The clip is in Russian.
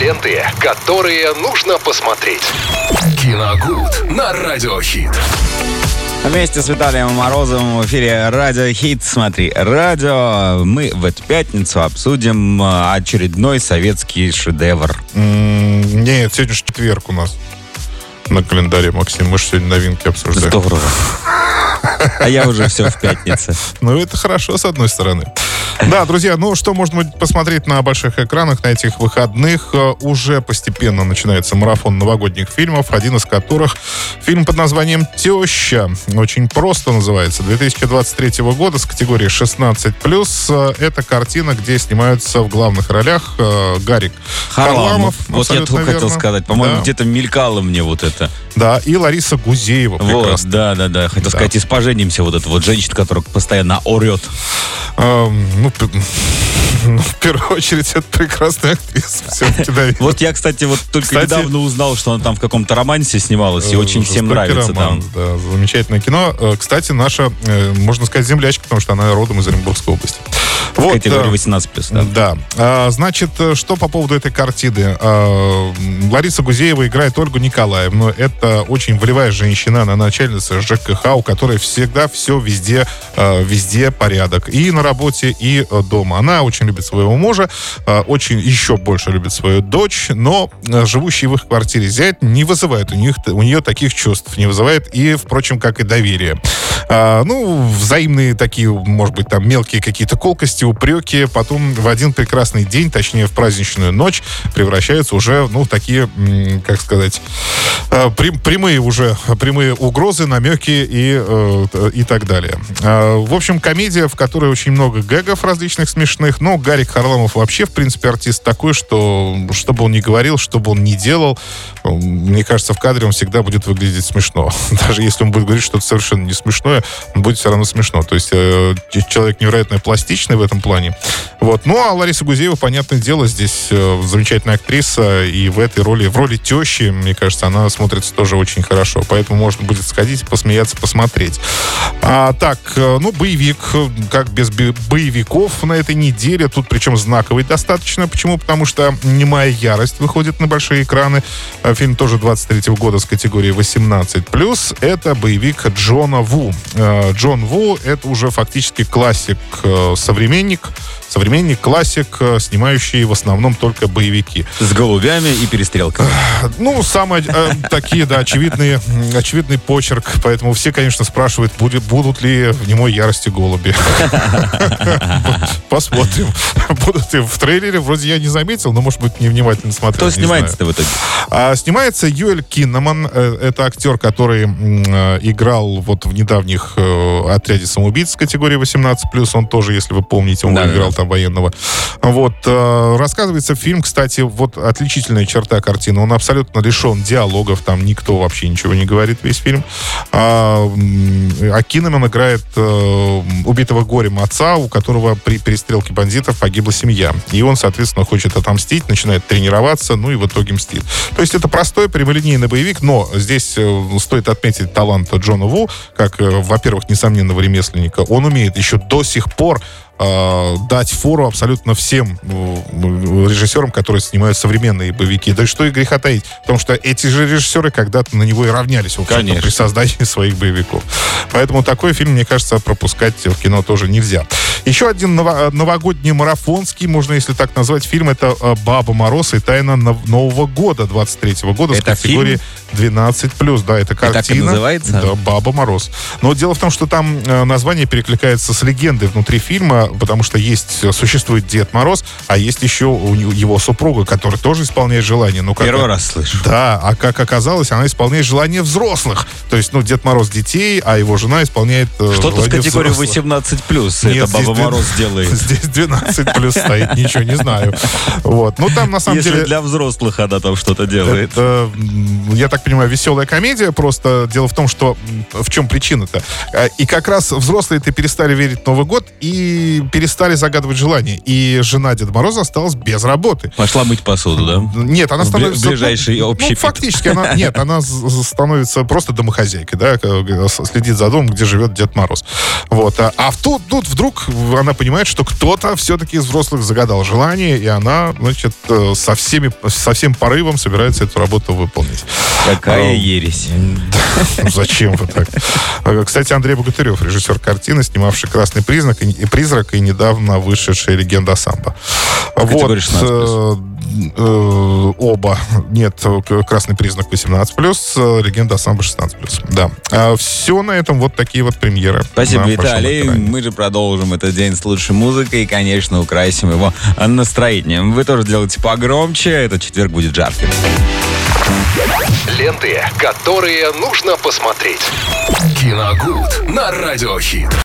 Ленты, которые нужно посмотреть. Киногуд на Радиохит. Вместе с Виталием Морозовым в эфире Радио Хит. Смотри, радио. Мы в эту пятницу обсудим а, очередной советский шедевр. М, Нет, сегодня же четверг у нас на календаре, Максим. Мы же сегодня новинки обсуждаем. Здорово. А я уже все в пятницу. Ну, это хорошо, с одной стороны. Да, друзья, ну что можно будет посмотреть на больших экранах на этих выходных? Э, Уже постепенно начинается марафон новогодних фильмов, один из которых фильм под названием «Теща». Очень просто называется. 2023 года с категории 16+. Э, Это картина, где снимаются в главных ролях э, Гарик Харламов. Вот я только хотел сказать. По-моему, Да. где-то мелькало мне вот это. Да, и Лариса Гузеева. Вот, да, да, да. Хотел сказать, и с поженимся вот эта вот женщина, которая постоянно орет. Эм, ну, ну, в первую очередь, это прекрасная актриса. Все-таки, да. Вот я, кстати, вот только Кстати- недавно узнал, что она там в каком-то романсе снималась, и очень всем нравится роман, там. Да, замечательное кино. Э, Кстати, наша, э, можно сказать, землячка, потому что она родом из Оренбургской области. Вот, Категория э, 18+, да. Да. А, значит, э, что по поводу этой картины? А, Лариса Гузеева играет Ольгу Николаевну. Это очень волевая женщина, она начальница ЖКХ, у которой всегда все везде, э, везде порядок. И на работе, и э, дома. Она очень любит своего мужа, э, очень еще больше любит свою дочь, но э, живущий в их квартире зять не вызывает у, них, у нее таких чувств, не вызывает и, впрочем, как и доверие. А, ну, взаимные такие, может быть, там мелкие какие-то колкости, упреки, потом в один прекрасный день, точнее, в праздничную ночь, превращаются уже, ну, в такие, как сказать, прям- прямые уже, прямые угрозы, намеки и, э, и так далее. А, В общем, комедия, в которой очень много гэгов различных смешных, но Гарик Харламов вообще, в принципе, артист такой, что что бы он ни говорил, что бы он ни делал, мне кажется, в кадре он всегда будет выглядеть смешно. Даже если он будет говорить что-то совершенно не смешное, будет все равно смешно. То есть э, человек невероятно пластичный в этом плане. Вот. Ну, а Лариса Гузеева, понятное дело, здесь э, замечательная актриса, и в этой роли, в роли тещи, мне кажется, она смотрится тоже очень хорошо. Поэтому можно будет сходить, посмеяться, посмотреть. А, так, э, ну, боевик, как без бе- боевиков на этой неделе, тут причем знаковый достаточно. Почему? Потому что «Немая ярость» выходит на большие экраны. Э, Фильм тоже 23 года с категории 18+. Это боевик Джона Ву. Э, Джон Ву — это уже фактически классик, э, современник, современник, классик, э, снимающий в основном только боевики. С голубями и перестрелками. Ну, самые э, такие, да, очевидные, очевидный почерк. Поэтому все, конечно, спрашивают, будет, будут ли в немой ярости голуби. Посмотрим. Будут ли в трейлере, вроде я не заметил, но, может быть, невнимательно смотрел. Кто снимается-то в итоге? А, снимается Юэль Киннаман. Это актер, который играл вот в недавних э, «Отряде самоубийц» категории 18+. Он тоже, если вы помните, он Да-да-да. играл там военного. Вот. э, Рассказывается фильм, кстати, вот отличительная черта картины. Он абсолютно лишен диалогов. Там никто вообще ничего не говорит весь фильм. А, а Киннаман играет э, убитого горем отца, у которого при перестрелке бандитов погибла семья. И он, соответственно, хочет отомстить, начинает тренироваться, ну и в итоге мстит. То есть это простой прямолинейный боевик, но здесь стоит отметить талант Джона Ву, как, во-первых, несомненного ремесленника. Он умеет еще до сих пор э, дать фору абсолютно всем э, режиссерам, которые снимают современные боевики. Да и что и греха таить. Потому что эти же режиссеры когда-то на него и равнялись в Конечно. при создании своих боевиков. Поэтому такой фильм, мне кажется, пропускать в кино тоже нельзя. Еще один ново- новогодний марафонский, можно если так назвать, фильм, это э, «Баба Мороз и тайна нов- Нового года» 23 года Это с категории 12+. Да, это так и картина. называется? Да, «Баба Мороз». Но дело в том, что там э, название перекликается с легендой внутри фильма, потому что есть, э, существует Дед Мороз, а есть еще у него- его супруга, которая тоже исполняет желание. Ну, как Первый раз слышу. да, а как оказалось, она исполняет желания взрослых. То есть, ну, Дед Мороз детей, а его жена исполняет Что-то желания категории взрослых. 18 плюс. Нет, Это здесь Баба две- Мороз делает. Здесь 12 плюс стоит, ничего не знаю. Вот. Ну, там, на самом Если деле... для взрослых она там что-то делает. это, я так понимаю, веселая комедия. Просто дело в том, что в чем причина-то. Э, и как раз взрослые-то перестали верить в Новый год и перестали загадывать желания. И жена Деда Мороза осталась без работы. Пошла мыть посуду, да? Нет, она становится... Ближайший ну, общий ну, фактически, она, нет, она становится просто домохозяйкой, да, следит за домом, где живет Дед Мороз. Вот. А, а тут, тут вдруг она понимает, что кто-то все-таки из взрослых загадал желание, и она, значит, э, со, всеми, со всем порывом собирается эту работу выполнить. Какая а, ересь. Да, зачем вы так? А, кстати, Андрей Богатырев, режиссер картины, снимавший «Красный признак» и «Призрак» и недавно вышедшая «Легенда Самбо». Вот, э, оба. Нет, красный признак 18+, э, легенда самбо 16+. Да. А все на этом вот такие вот премьеры. Спасибо, Виталий. Мы же продолжим этот день с лучшей музыкой и, конечно, украсим его настроением. Вы тоже делайте погромче. Этот четверг будет жарким. Ленты, которые нужно посмотреть. Киногуд на радиохит.